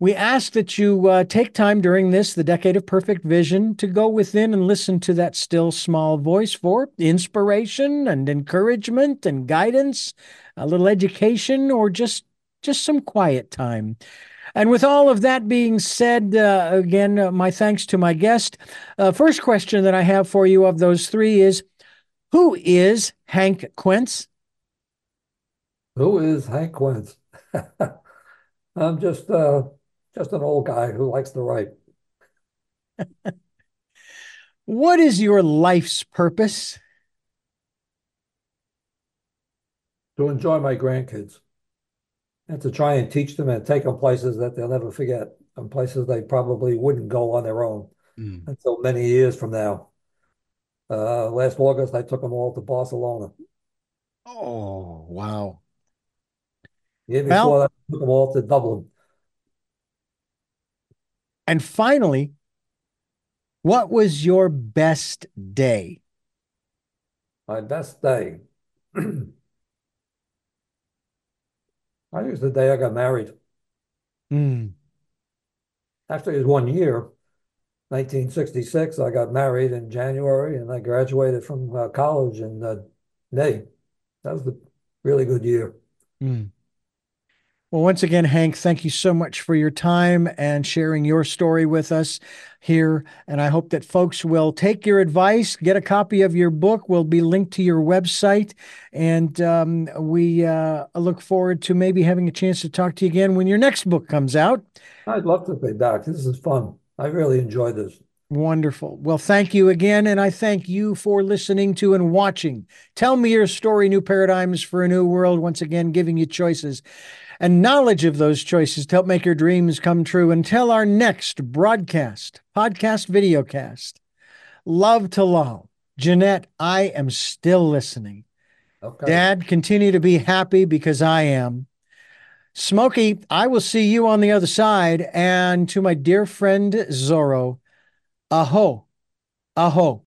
we ask that you uh, take time during this, the Decade of Perfect Vision, to go within and listen to that still small voice for inspiration and encouragement and guidance, a little education, or just just some quiet time. And with all of that being said, uh, again, uh, my thanks to my guest. Uh, first question that I have for you of those three is Who is Hank Quense? Who is Hank Quense? I'm just uh, just an old guy who likes to write. What is your life's purpose? To enjoy my grandkids and to try and teach them and take them places that they'll never forget and places they probably wouldn't go on their own Mm. until many years from now. Uh, last August, I took them all to Barcelona. Oh, wow. The year Well- before that, I took them all to Dublin. And finally, what was your best day? My best day. I think it was the day I got married. Mm. Actually, it was one year, 1966. I got married in January and I graduated from uh, college in uh, May. That was a really good year. Mm. Well, once again, Hank, thank you so much for your time and sharing your story with us here. And I hope that folks will take your advice, get a copy of your book. Will be linked to your website. And um, we uh, look forward to maybe having a chance to talk to you again when your next book comes out. I'd love to be back. This is fun. I really enjoy this. Wonderful. Well, thank you again. And I thank you for listening to and watching. Tell me your story, New Paradigms for a New World. Once again, giving you choices and knowledge of those choices to help make your dreams come true. Until our next broadcast, podcast, videocast. Love to Lal. Jeanette, I am still listening. Okay. Dad, continue to be happy because I am. Smokey, I will see you on the other side. And to my dear friend Zorro, aho, aho.